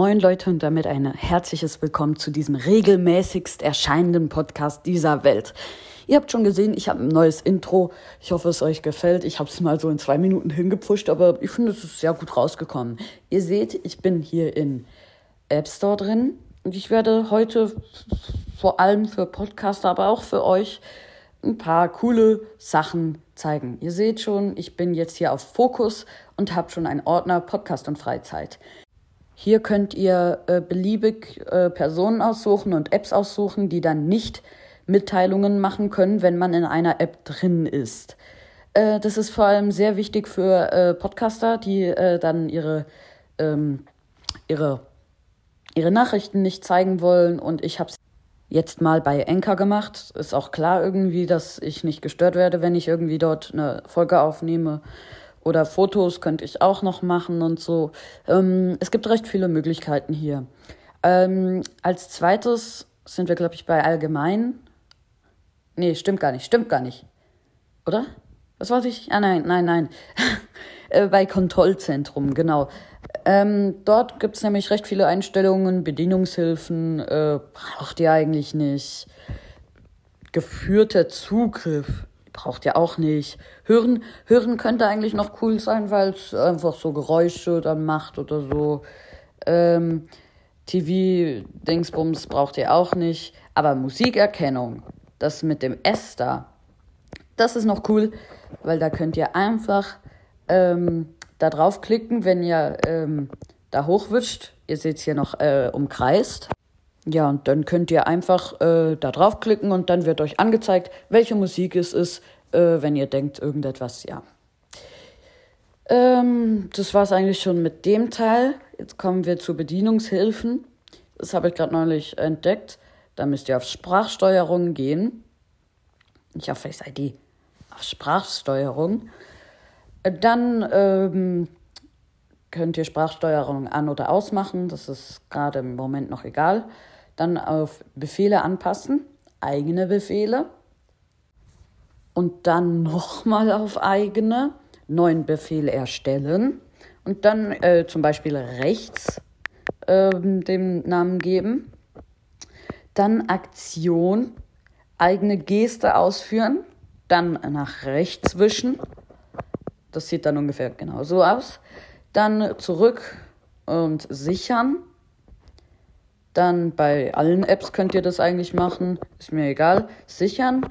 Moin Leute und damit ein herzliches Willkommen zu diesem regelmäßigst erscheinenden Podcast dieser Welt. Ihr habt schon gesehen, ich habe ein neues Intro. Ich hoffe, es euch gefällt. Ich habe es mal so in zwei Minuten hingepfuscht, aber ich finde, es ist sehr gut rausgekommen. Ihr seht, ich bin hier in App Store drin und ich werde heute vor allem für Podcaster, aber auch für euch ein paar coole Sachen zeigen. Ihr seht schon, ich bin jetzt hier auf Fokus und habe schon einen Ordner Podcast und Freizeit. Hier könnt ihr äh, beliebig äh, Personen aussuchen und Apps aussuchen, die dann nicht Mitteilungen machen können, wenn man in einer App drin ist. Äh, das ist vor allem sehr wichtig für äh, Podcaster, die äh, dann ihre, ähm, ihre, ihre Nachrichten nicht zeigen wollen. Und ich habe es jetzt mal bei Enker gemacht. Ist auch klar irgendwie, dass ich nicht gestört werde, wenn ich irgendwie dort eine Folge aufnehme. Oder Fotos könnte ich auch noch machen und so. Ähm, es gibt recht viele Möglichkeiten hier. Ähm, als zweites sind wir, glaube ich, bei Allgemein. Nee, stimmt gar nicht, stimmt gar nicht. Oder? Was wollte ich? Ah, nein, nein, nein. äh, bei Kontrollzentrum, genau. Ähm, dort gibt es nämlich recht viele Einstellungen, Bedienungshilfen, äh, braucht ihr eigentlich nicht. Geführter Zugriff braucht ihr auch nicht. Hören, hören könnte eigentlich noch cool sein, weil es einfach so Geräusche dann macht oder so. Ähm, TV-Dingsbums braucht ihr auch nicht. Aber Musikerkennung, das mit dem S da, das ist noch cool, weil da könnt ihr einfach ähm, da draufklicken, wenn ihr ähm, da hochwischt. Ihr seht es hier noch äh, umkreist. Ja, und dann könnt ihr einfach äh, da draufklicken und dann wird euch angezeigt, welche Musik es ist, äh, wenn ihr denkt, irgendetwas, ja. Ähm, das war es eigentlich schon mit dem Teil. Jetzt kommen wir zu Bedienungshilfen. Das habe ich gerade neulich entdeckt. Da müsst ihr auf Sprachsteuerung gehen. Nicht auf Face ID, auf Sprachsteuerung. Dann ähm, könnt ihr Sprachsteuerung an- oder ausmachen. Das ist gerade im Moment noch egal. Dann auf Befehle anpassen, eigene Befehle. Und dann nochmal auf eigene, neuen Befehl erstellen. Und dann äh, zum Beispiel rechts äh, dem Namen geben. Dann Aktion, eigene Geste ausführen. Dann nach rechts wischen. Das sieht dann ungefähr genauso aus. Dann zurück und sichern. Dann bei allen Apps könnt ihr das eigentlich machen, ist mir egal. Sichern,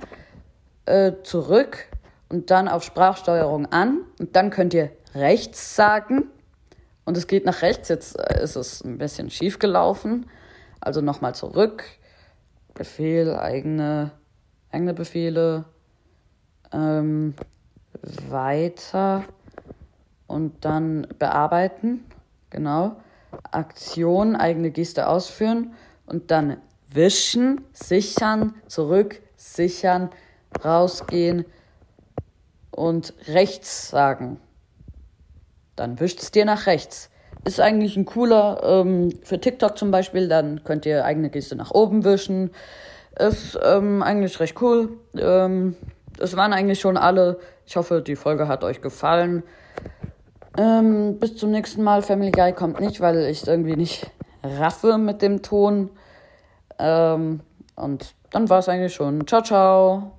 äh, zurück und dann auf Sprachsteuerung an und dann könnt ihr rechts sagen und es geht nach rechts. Jetzt äh, ist es ein bisschen schief gelaufen. Also nochmal zurück. Befehl, eigene, eigene Befehle. Ähm, weiter und dann bearbeiten. Genau. Aktion, eigene Geste ausführen und dann wischen, sichern, zurück, sichern, rausgehen und rechts sagen. Dann wischt es dir nach rechts. Ist eigentlich ein cooler, ähm, für TikTok zum Beispiel, dann könnt ihr eigene Geste nach oben wischen. Ist ähm, eigentlich recht cool. Ähm, das waren eigentlich schon alle. Ich hoffe, die Folge hat euch gefallen. Ähm, bis zum nächsten Mal. Family Guy kommt nicht, weil ich es irgendwie nicht raffe mit dem Ton. Ähm, und dann war es eigentlich schon. Ciao, ciao.